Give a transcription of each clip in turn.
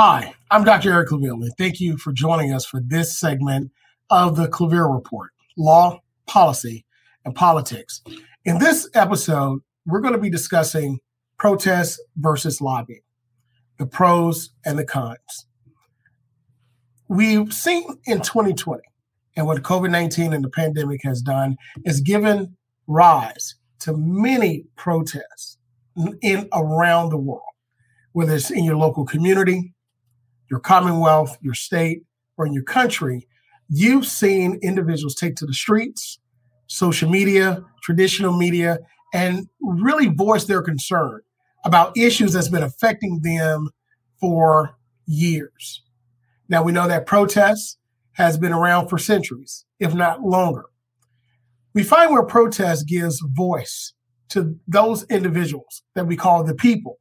Hi, I'm Dr. Eric Claville, and thank you for joining us for this segment of the Claville Report Law, Policy, and Politics. In this episode, we're going to be discussing protests versus lobbying, the pros and the cons. We've seen in 2020, and what COVID 19 and the pandemic has done is given rise to many protests in around the world, whether it's in your local community, your commonwealth, your state, or in your country, you've seen individuals take to the streets, social media, traditional media, and really voice their concern about issues that's been affecting them for years. Now we know that protest has been around for centuries, if not longer. We find where protest gives voice to those individuals that we call the people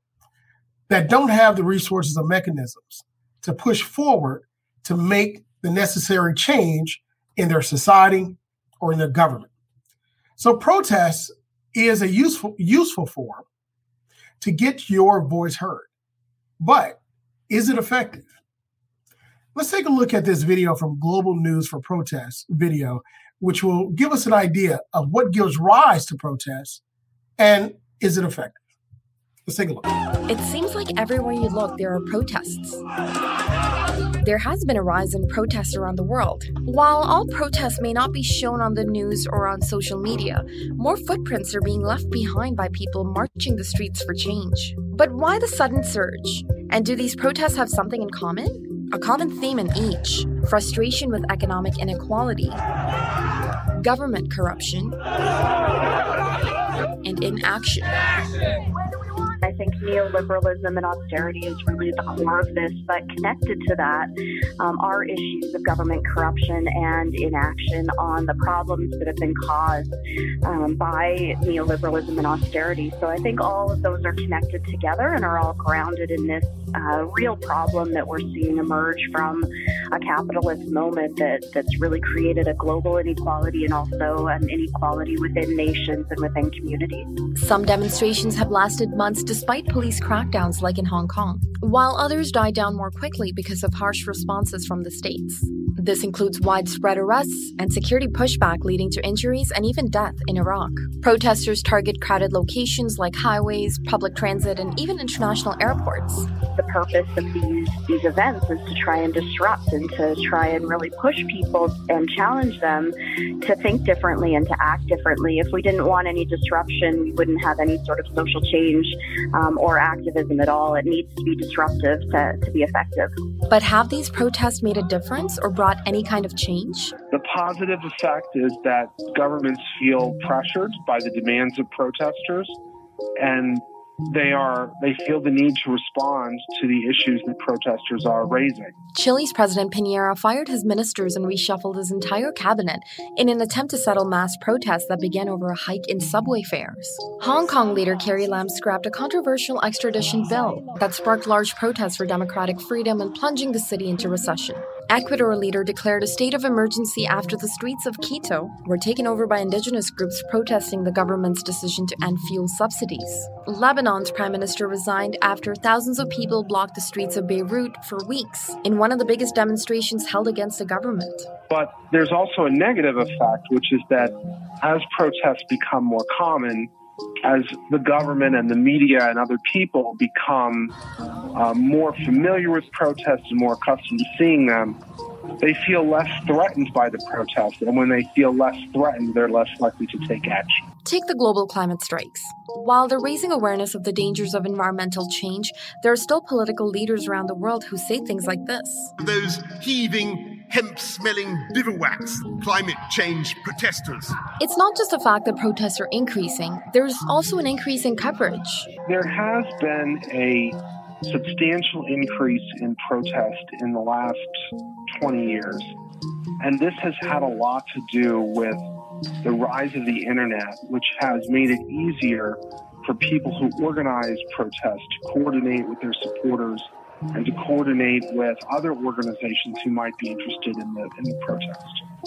that don't have the resources or mechanisms to push forward to make the necessary change in their society or in their government. So protest is a useful useful form to get your voice heard. But is it effective? Let's take a look at this video from Global News for Protest video, which will give us an idea of what gives rise to protests and is it effective? Let's take a look. It seems like everywhere you look, there are protests. There has been a rise in protests around the world. While all protests may not be shown on the news or on social media, more footprints are being left behind by people marching the streets for change. But why the sudden surge? And do these protests have something in common? A common theme in each frustration with economic inequality, government corruption, and inaction. I think neoliberalism and austerity is really the core of this, but connected to that um, are issues of government corruption and inaction on the problems that have been caused um, by neoliberalism and austerity. So I think all of those are connected together and are all grounded in this uh, real problem that we're seeing emerge from a capitalist moment that, that's really created a global inequality and also an inequality within nations and within communities. Some demonstrations have lasted months despite police crackdowns like in Hong Kong, while others died down more quickly because of harsh responses from the states. This includes widespread arrests and security pushback leading to injuries and even death in Iraq. Protesters target crowded locations like highways, public transit, and even international airports. The purpose of these, these events is to try and disrupt and to try and really push people and challenge them to think differently and to act differently. If we didn't want any disruption, we wouldn't have any sort of social change um, or activism at all. It needs to be disruptive to, to be effective. But have these protests made a difference or brought any kind of change? The positive effect is that governments feel pressured by the demands of protesters and they are they feel the need to respond to the issues that protesters are raising. Chile's President Piñera fired his ministers and reshuffled his entire cabinet in an attempt to settle mass protests that began over a hike in subway fares. Hong Kong leader Carrie Lam scrapped a controversial extradition bill that sparked large protests for democratic freedom and plunging the city into recession. Ecuador leader declared a state of emergency after the streets of Quito were taken over by indigenous groups protesting the government's decision to end fuel subsidies. Lebanon's prime minister resigned after thousands of people blocked the streets of Beirut for weeks in one of the biggest demonstrations held against the government. But there's also a negative effect, which is that as protests become more common, as the government and the media and other people become uh, more familiar with protests and more accustomed to seeing them, they feel less threatened by the protests. And when they feel less threatened, they're less likely to take action. Take the global climate strikes. While they're raising awareness of the dangers of environmental change, there are still political leaders around the world who say things like this. Those heaving hemp smelling bivouacs, climate change protesters. It's not just the fact that protests are increasing, there's also an increase in coverage. There has been a substantial increase in protest in the last 20 years. And this has had a lot to do with the rise of the internet, which has made it easier for people who organize protests to coordinate with their supporters and to coordinate with other organizations who might be interested in the, in the protest.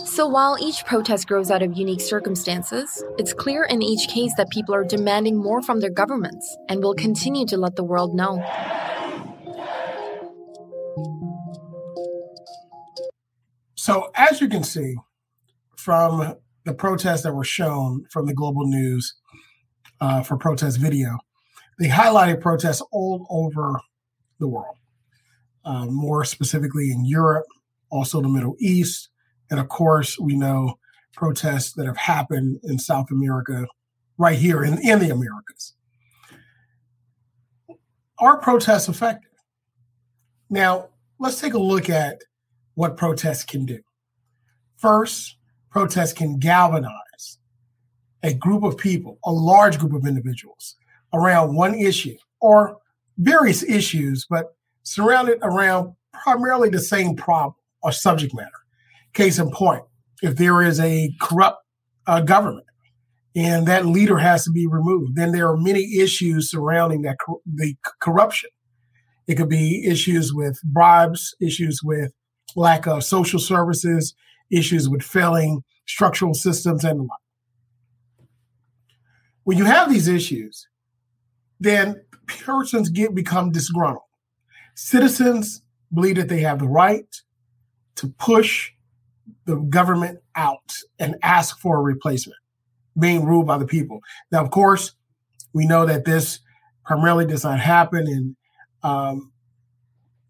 So while each protest grows out of unique circumstances, it's clear in each case that people are demanding more from their governments and will continue to let the world know. So, as you can see from the protests that were shown from the global news uh, for protest video, they highlighted protests all over the world, uh, more specifically in Europe, also the Middle East, and of course, we know protests that have happened in South America, right here in, in the Americas. Are protests effective? Now, let's take a look at what protests can do. First, protests can galvanize a group of people, a large group of individuals, around one issue or various issues, but surrounded around primarily the same problem or subject matter. Case in point, if there is a corrupt uh, government and that leader has to be removed, then there are many issues surrounding that the corruption. It could be issues with bribes, issues with lack of social services, issues with failing structural systems and the like. When you have these issues, then persons get become disgruntled. Citizens believe that they have the right to push the government out and ask for a replacement, being ruled by the people. Now, of course, we know that this primarily does not happen in um,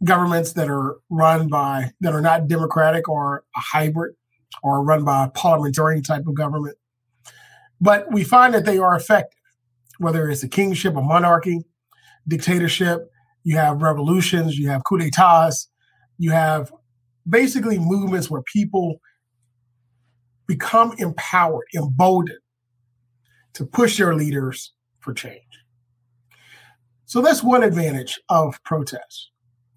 governments that are run by that are not democratic or a hybrid or run by a parliamentarian type of government. But we find that they are effective, whether it's a kingship, a monarchy, dictatorship, you have revolutions, you have coups d'etats, you have basically movements where people become empowered, emboldened to push their leaders for change. So that's one advantage of protests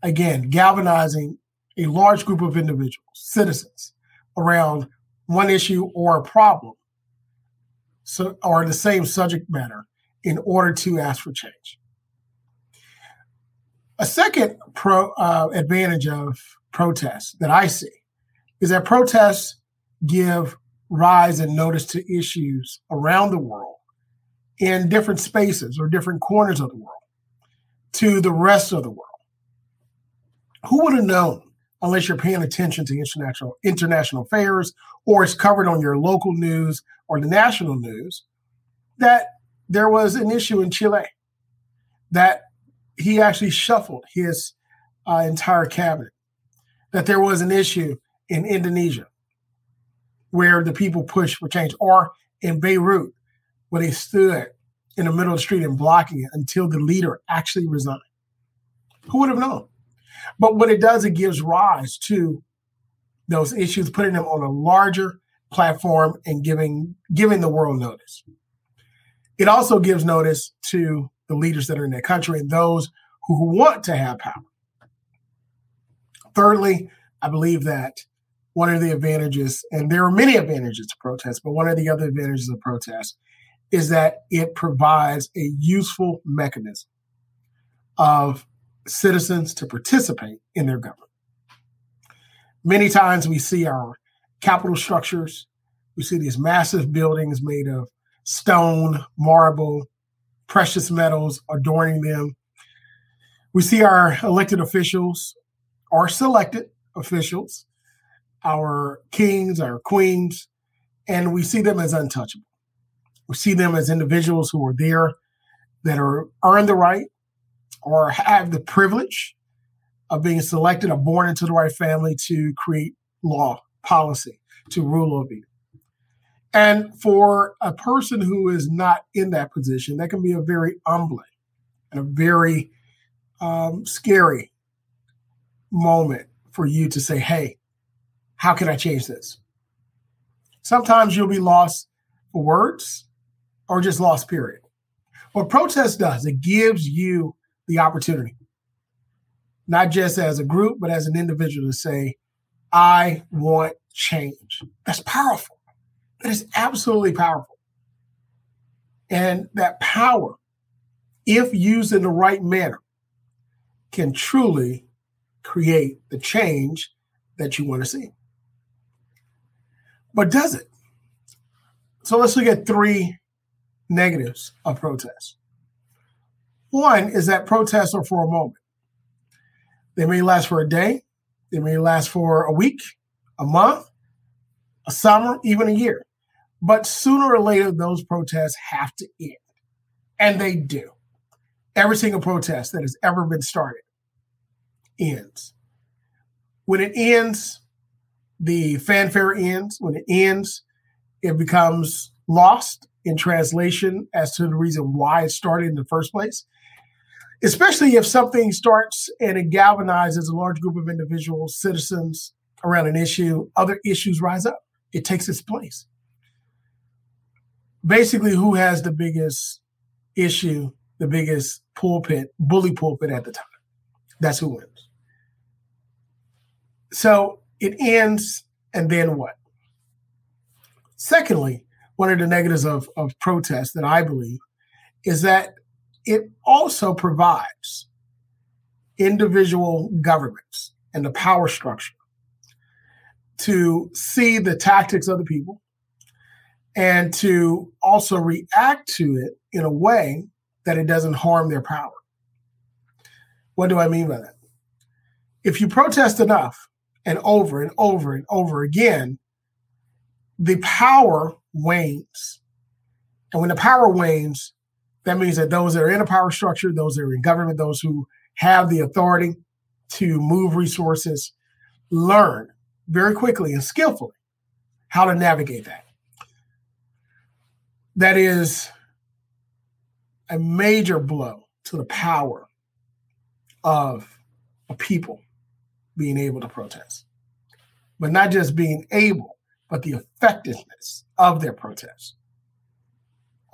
again, galvanizing a large group of individuals, citizens, around one issue or a problem, so or the same subject matter, in order to ask for change. A second pro uh, advantage of protests that I see is that protests give rise and notice to issues around the world in different spaces or different corners of the world to the rest of the world. Who would have known unless you're paying attention to international international affairs or it's covered on your local news or the national news that there was an issue in Chile that he actually shuffled his uh, entire cabinet that there was an issue in Indonesia where the people pushed for change or in Beirut where they stood in the middle of the street and blocking it until the leader actually resigned who would have known but what it does, it gives rise to those issues, putting them on a larger platform and giving giving the world notice. It also gives notice to the leaders that are in that country and those who want to have power. Thirdly, I believe that one of the advantages, and there are many advantages to protest, but one of the other advantages of protest is that it provides a useful mechanism of citizens to participate in their government. Many times we see our capital structures, we see these massive buildings made of stone, marble, precious metals adorning them. We see our elected officials, our selected officials, our kings, our queens, and we see them as untouchable. We see them as individuals who are there that are earn the right or have the privilege of being selected or born into the right family to create law, policy, to rule over you. And for a person who is not in that position, that can be a very humbling and a very um, scary moment for you to say, hey, how can I change this? Sometimes you'll be lost for words or just lost, period. What protest does, it gives you the opportunity, not just as a group, but as an individual to say, I want change. That's powerful. That is absolutely powerful. And that power, if used in the right manner, can truly create the change that you want to see. But does it? So let's look at three negatives of protest. One is that protests are for a moment. They may last for a day, they may last for a week, a month, a summer, even a year. But sooner or later, those protests have to end. And they do. Every single protest that has ever been started ends. When it ends, the fanfare ends. When it ends, it becomes lost in translation as to the reason why it started in the first place. Especially if something starts and it galvanizes a large group of individuals, citizens around an issue, other issues rise up. It takes its place. Basically, who has the biggest issue, the biggest pulpit, bully pulpit at the time? That's who wins. So it ends, and then what? Secondly, one of the negatives of, of protest that I believe is that it also provides individual governments and the power structure to see the tactics of the people and to also react to it in a way that it doesn't harm their power. What do I mean by that? If you protest enough and over and over and over again, the power wanes. And when the power wanes, that means that those that are in a power structure, those that are in government, those who have the authority to move resources, learn very quickly and skillfully how to navigate that. That is a major blow to the power of a people being able to protest. But not just being able, but the effectiveness of their protest.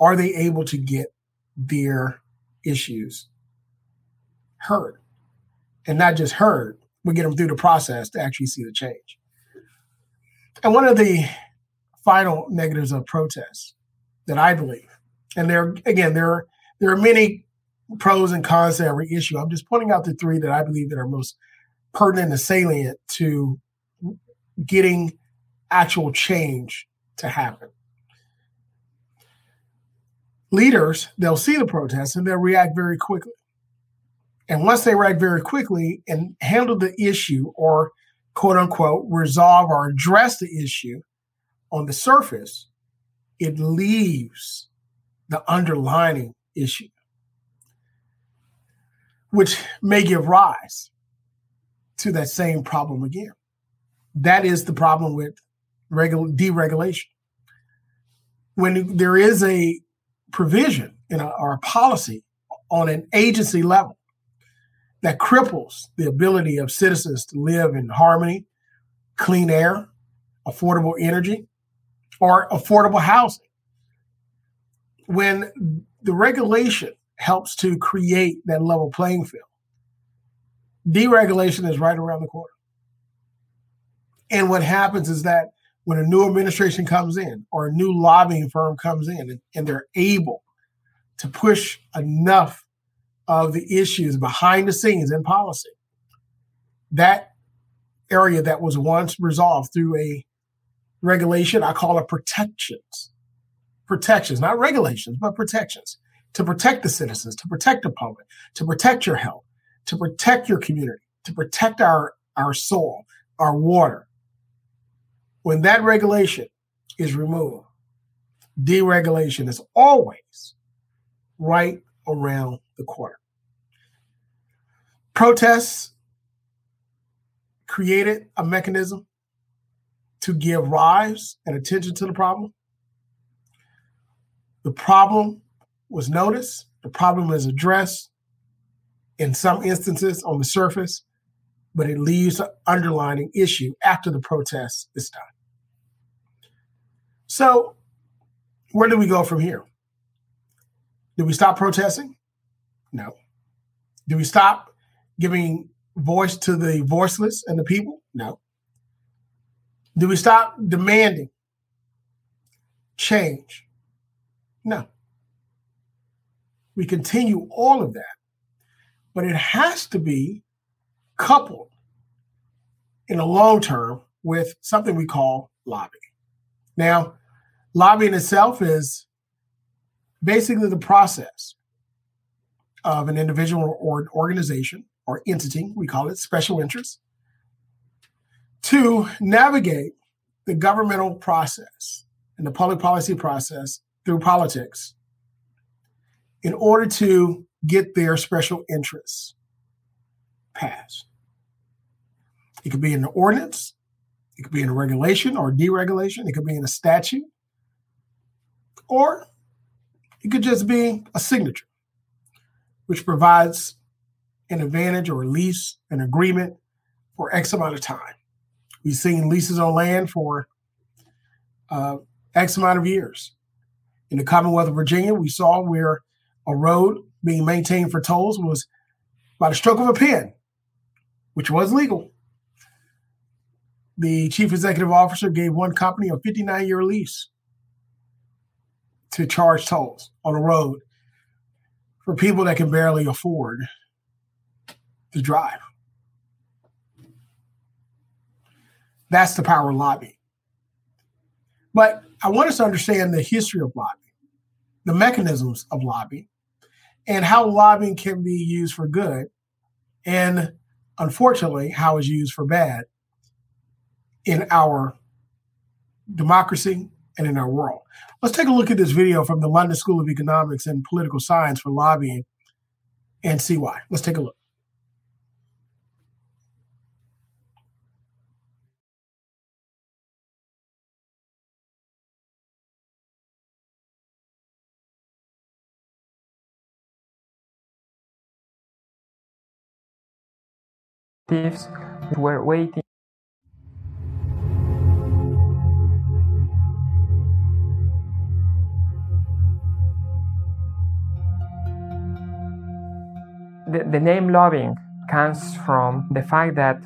Are they able to get their issues heard? And not just heard, but get them through the process to actually see the change. And one of the final negatives of protests that I believe, and there again, there are there are many pros and cons to every issue. I'm just pointing out the three that I believe that are most pertinent and salient to getting actual change to happen. Leaders, they'll see the protests and they'll react very quickly. And once they react very quickly and handle the issue or quote unquote resolve or address the issue on the surface, it leaves the underlining issue, which may give rise to that same problem again. That is the problem with regul- deregulation. When there is a provision in a, or a policy on an agency level that cripples the ability of citizens to live in harmony, clean air, affordable energy, or affordable housing. When the regulation helps to create that level playing field, deregulation is right around the corner. And what happens is that when a new administration comes in or a new lobbying firm comes in and, and they're able to push enough of the issues behind the scenes in policy. That area that was once resolved through a regulation, I call it protections. Protections, not regulations, but protections to protect the citizens, to protect the public, to protect your health, to protect your community, to protect our, our soil, our water. When that regulation is removed, deregulation is always right around the corner. Protests created a mechanism to give rise and attention to the problem. The problem was noticed, the problem is addressed in some instances on the surface, but it leaves an underlining issue after the protest is done. So, where do we go from here? Do we stop protesting? No. Do we stop giving voice to the voiceless and the people? No. Do we stop demanding change? No. We continue all of that, but it has to be coupled in the long term with something we call lobbying. Now, lobbying itself is basically the process of an individual or organization or entity, we call it special interest, to navigate the governmental process and the public policy process through politics in order to get their special interests passed. It could be in the ordinance, it could be in a regulation or deregulation, it could be in a statute, or it could just be a signature, which provides an advantage or at least an agreement for X amount of time. We've seen leases on land for uh, X amount of years. In the Commonwealth of Virginia, we saw where a road being maintained for tolls was by the stroke of a pen, which was legal. The chief executive officer gave one company a 59 year lease to charge tolls on a road for people that can barely afford to drive. That's the power of lobbying. But I want us to understand the history of lobbying, the mechanisms of lobbying, and how lobbying can be used for good, and unfortunately, how it's used for bad in our democracy and in our world. Let's take a look at this video from the London School of Economics and Political Science for lobbying and see why. Let's take a look. Were waiting. The, the name lobbying comes from the fact that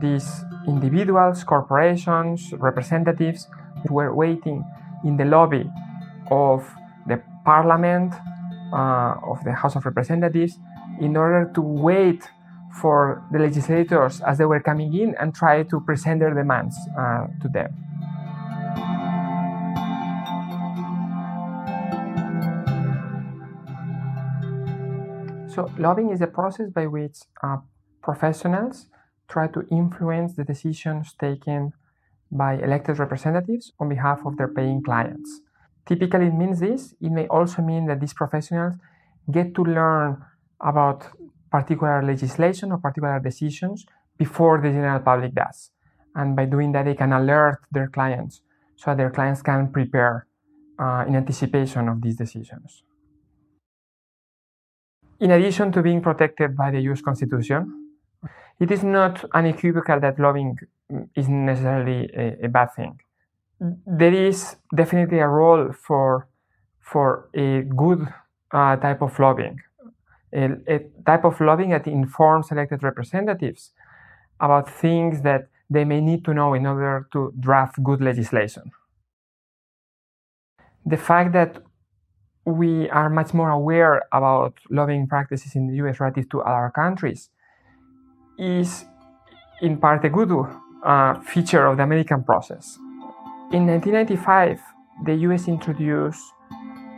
these individuals, corporations, representatives were waiting in the lobby of the parliament, uh, of the House of Representatives, in order to wait for the legislators as they were coming in and try to present their demands uh, to them. So, lobbying is a process by which uh, professionals try to influence the decisions taken by elected representatives on behalf of their paying clients. Typically, it means this. It may also mean that these professionals get to learn about particular legislation or particular decisions before the general public does. And by doing that, they can alert their clients so their clients can prepare uh, in anticipation of these decisions. In addition to being protected by the US Constitution, it is not unequivocal that lobbying is necessarily a, a bad thing. There is definitely a role for, for a good uh, type of lobbying, a, a type of lobbying that informs elected representatives about things that they may need to know in order to draft good legislation. The fact that we are much more aware about lobbying practices in the US relative to other countries is in part a good uh, feature of the American process. In 1995, the US introduced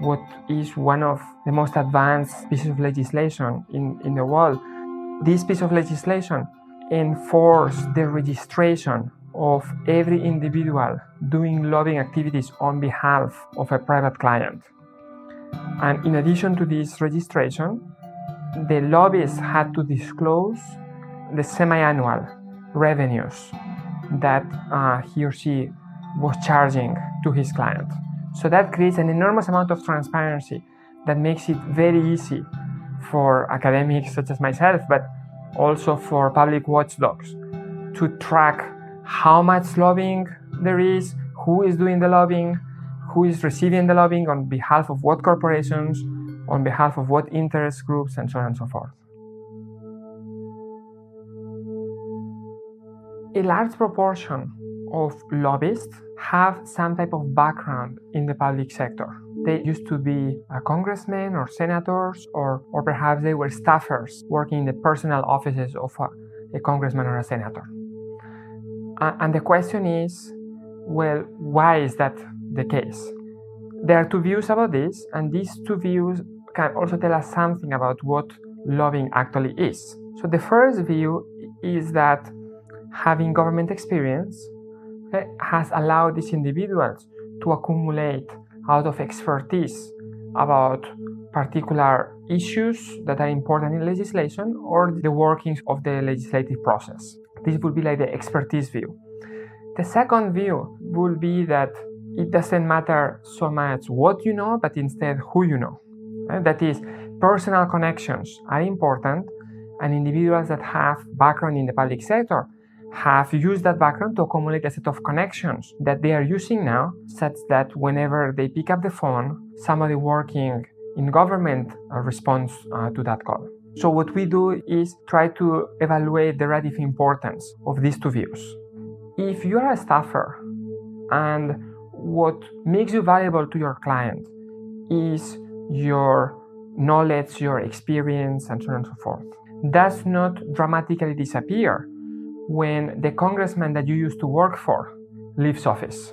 what is one of the most advanced pieces of legislation in, in the world. This piece of legislation enforced the registration of every individual doing lobbying activities on behalf of a private client. And in addition to this registration, the lobbyists had to disclose the semi-annual revenues that uh, he or she was charging to his client. So that creates an enormous amount of transparency that makes it very easy for academics such as myself, but also for public watchdogs to track how much lobbying there is, who is doing the lobbying, who is receiving the lobbying on behalf of what corporations, on behalf of what interest groups, and so on and so forth. A large proportion of lobbyists have some type of background in the public sector. They used to be congressmen or senators, or, or perhaps they were staffers working in the personal offices of a, a congressman or a senator. Uh, and the question is well, why is that the case? There are two views about this, and these two views can also tell us something about what lobbying actually is. So the first view is that having government experience Eh, has allowed these individuals to accumulate out of expertise about particular issues that are important in legislation or the workings of the legislative process. This would be like the expertise view. The second view would be that it doesn't matter so much what you know, but instead who you know. Right? That is, personal connections are important, and individuals that have background in the public sector have used that background to accumulate a set of connections that they are using now, such that whenever they pick up the phone, somebody working in government uh, responds uh, to that call. So, what we do is try to evaluate the relative importance of these two views. If you are a staffer and what makes you valuable to your client is your knowledge, your experience, and so on and so forth, does not dramatically disappear when the congressman that you used to work for leaves office.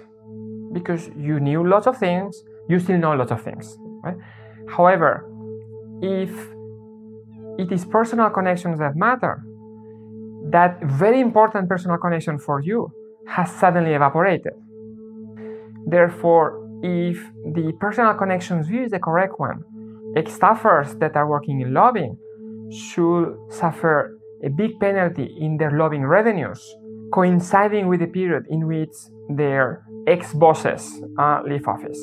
Because you knew lots of things, you still know lots of things. Right? However, if it is personal connections that matter, that very important personal connection for you has suddenly evaporated. Therefore, if the personal connections view is the correct one, ex staffers that are working in lobbying should suffer a big penalty in their lobbying revenues, coinciding with the period in which their ex bosses uh, leave office.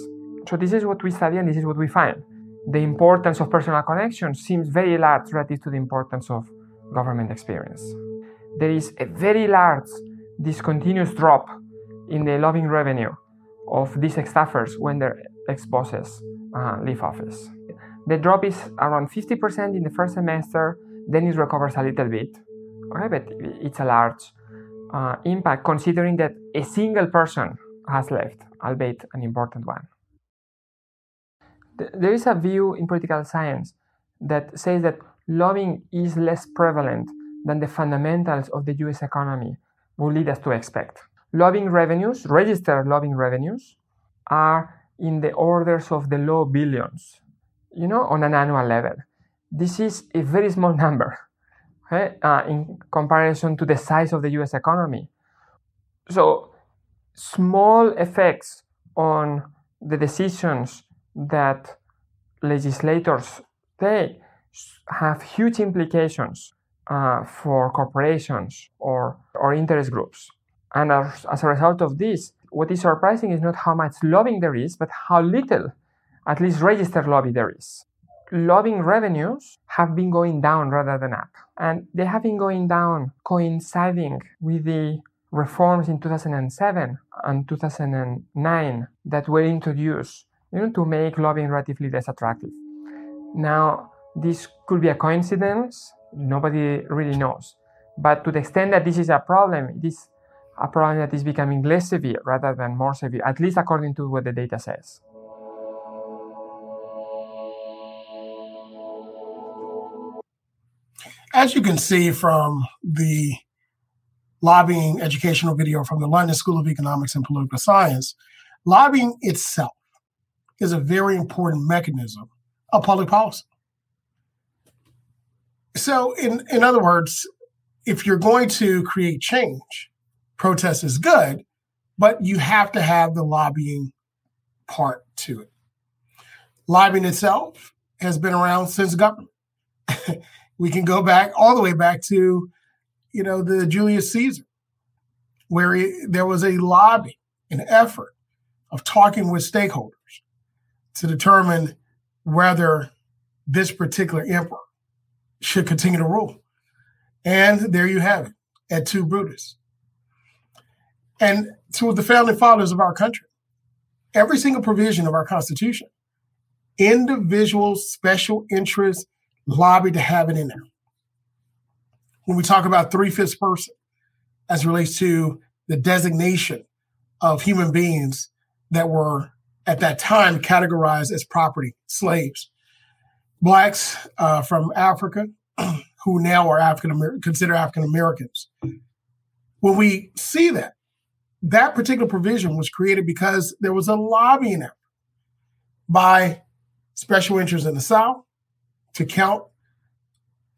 So, this is what we study and this is what we find. The importance of personal connections seems very large relative to the importance of government experience. There is a very large discontinuous drop in the lobbying revenue of these ex staffers when their ex bosses uh, leave office. The drop is around 50% in the first semester, then it recovers a little bit. Okay, but it's a large uh, impact considering that a single person has left, albeit an important one. There is a view in political science that says that lobbying is less prevalent than the fundamentals of the US economy would lead us to expect. Lobbying revenues, registered lobbying revenues, are in the orders of the low billions, you know, on an annual level. This is a very small number okay, uh, in comparison to the size of the US economy. So, small effects on the decisions that legislators take have huge implications uh, for corporations or, or interest groups. And as, as a result of this, what is surprising is not how much lobbying there is, but how little, at least registered lobby, there is. Lobbying revenues have been going down rather than up. And they have been going down coinciding with the reforms in 2007 and 2009 that were introduced you know, to make lobbying relatively less attractive. Now, this could be a coincidence, nobody really knows. But to the extent that this is a problem, it is a problem that is becoming less severe rather than more severe, at least according to what the data says. As you can see from the lobbying educational video from the London School of Economics and Political Science, lobbying itself is a very important mechanism of public policy. So, in, in other words, if you're going to create change, protest is good, but you have to have the lobbying part to it. Lobbying itself has been around since government. we can go back all the way back to, you know, the Julius Caesar, where he, there was a lobby, an effort of talking with stakeholders to determine whether this particular emperor should continue to rule. And there you have it, et tu Brutus. And to the founding fathers of our country, every single provision of our Constitution, individual special interests lobby to have it in there. When we talk about three fifths person, as relates to the designation of human beings that were at that time categorized as property, slaves, blacks uh, from Africa, who now are African American, considered African Americans. When we see that, that particular provision was created because there was a lobbying effort by special interests in the South to count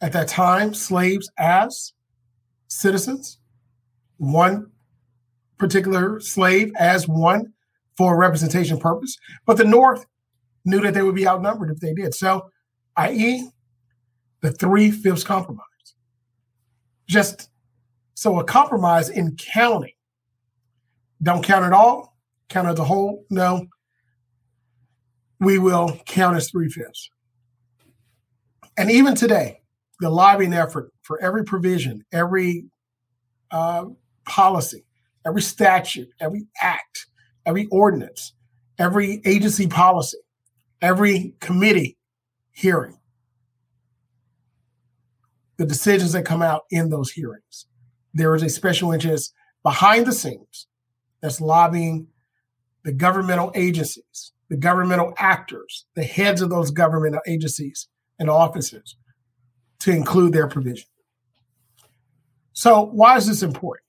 at that time slaves as citizens, one particular slave as one for representation purpose. But the North knew that they would be outnumbered if they did. So, i.e., the three fifths compromise. Just so a compromise in counting. Don't count at all, count as a whole. No. We will count as three fifths. And even today, the lobbying effort for every provision, every uh, policy, every statute, every act, every ordinance, every agency policy, every committee hearing, the decisions that come out in those hearings. There is a special interest behind the scenes that's lobbying the governmental agencies, the governmental actors, the heads of those governmental agencies and offices to include their provision. So, why is this important?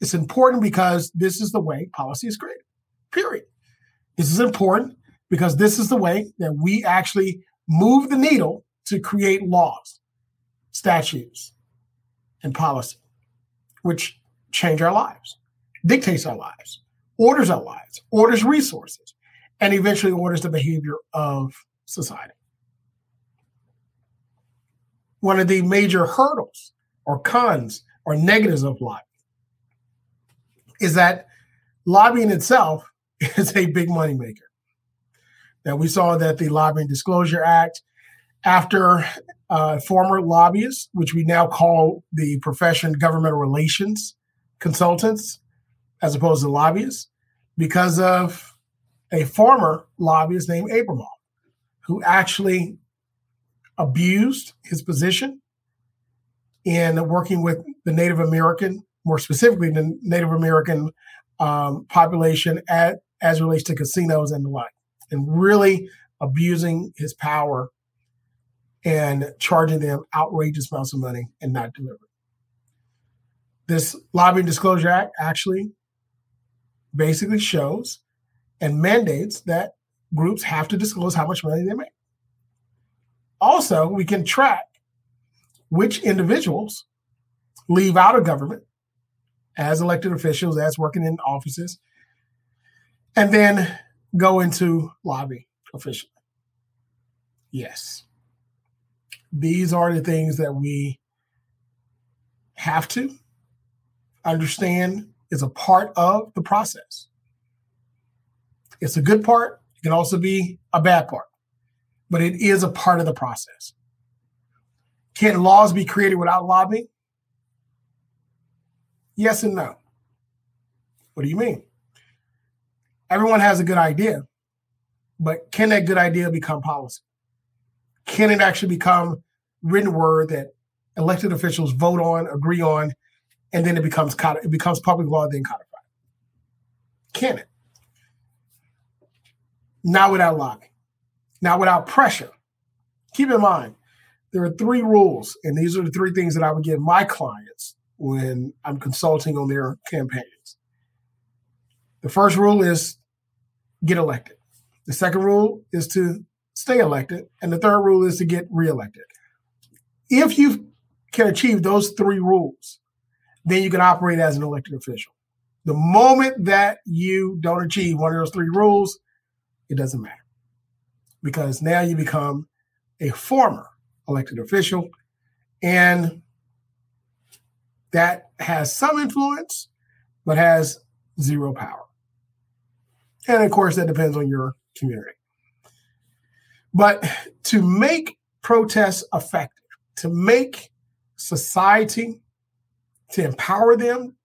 It's important because this is the way policy is created, period. This is important because this is the way that we actually move the needle to create laws, statutes, and policy, which change our lives, dictates our lives, orders our lives, orders resources, and eventually orders the behavior of society one of the major hurdles or cons or negatives of lobbying is that lobbying itself is a big moneymaker. That we saw that the Lobbying Disclosure Act, after uh, former lobbyists, which we now call the profession governmental relations consultants, as opposed to lobbyists, because of a former lobbyist named Abramoff, who actually abused his position in working with the Native American, more specifically the Native American um, population at, as relates to casinos and the like, and really abusing his power and charging them outrageous amounts of money and not delivering. This Lobbying Disclosure Act actually basically shows and mandates that groups have to disclose how much money they make. Also, we can track which individuals leave out of government as elected officials, as working in offices, and then go into lobby officially. Yes. These are the things that we have to understand is a part of the process. It's a good part, it can also be a bad part but it is a part of the process. Can laws be created without lobbying? Yes and no. What do you mean? Everyone has a good idea, but can that good idea become policy? Can it actually become written word that elected officials vote on, agree on, and then it becomes it becomes public law, then codified? Can it? Not without lobbying. Now, without pressure, keep in mind, there are three rules, and these are the three things that I would give my clients when I'm consulting on their campaigns. The first rule is get elected. The second rule is to stay elected. And the third rule is to get reelected. If you can achieve those three rules, then you can operate as an elected official. The moment that you don't achieve one of those three rules, it doesn't matter because now you become a former elected official and that has some influence but has zero power. And of course, that depends on your community. But to make protests effective, to make society, to empower them,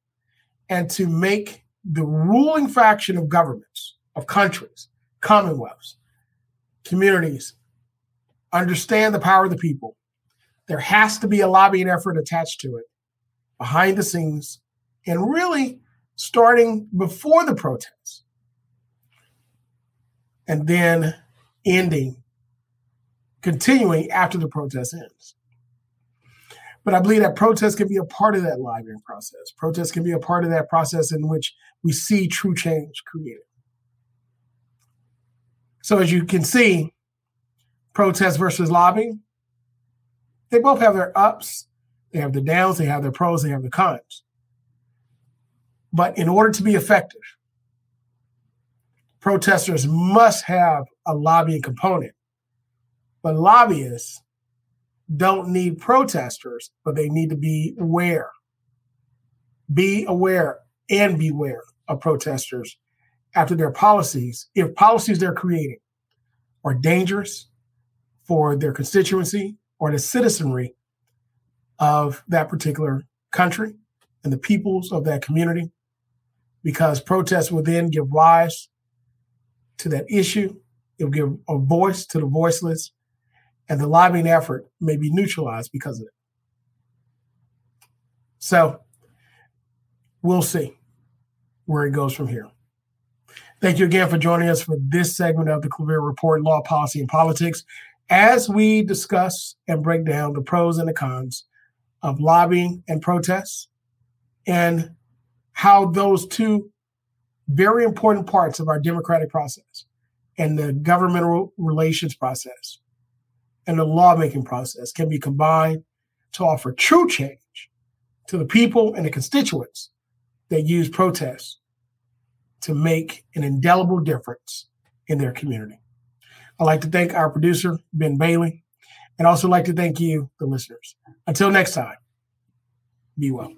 and to make the ruling faction of governments, of countries, commonwealths, communities understand the power of the people. There has to be a lobbying effort attached to it behind the scenes and really starting before the protests and then ending, continuing after the protest ends. But I believe that protest can be a part of that lobbying process. Protest can be a part of that process in which we see true change created. So as you can see, protest versus lobbying, They both have their ups, they have the downs, they have their pros, they have the cons. But in order to be effective, protesters must have a lobbying component. But lobbyists don't need protesters, but they need to be aware. Be aware and beware of protesters after their policies, if policies they're creating are dangerous for their constituency or the citizenry of that particular country and the peoples of that community, because protests will then give rise to that issue. It will give a voice to the voiceless, and the lobbying effort may be neutralized because of it. So we'll see where it goes from here. Thank you again for joining us for this segment of the Clavier Report Law, Policy, and Politics as we discuss and break down the pros and the cons of lobbying and protests and how those two very important parts of our democratic process and the governmental relations process and the lawmaking process can be combined to offer true change to the people and the constituents that use protests to make an indelible difference in their community. I'd like to thank our producer, Ben Bailey, and also like to thank you, the listeners. Until next time, be well.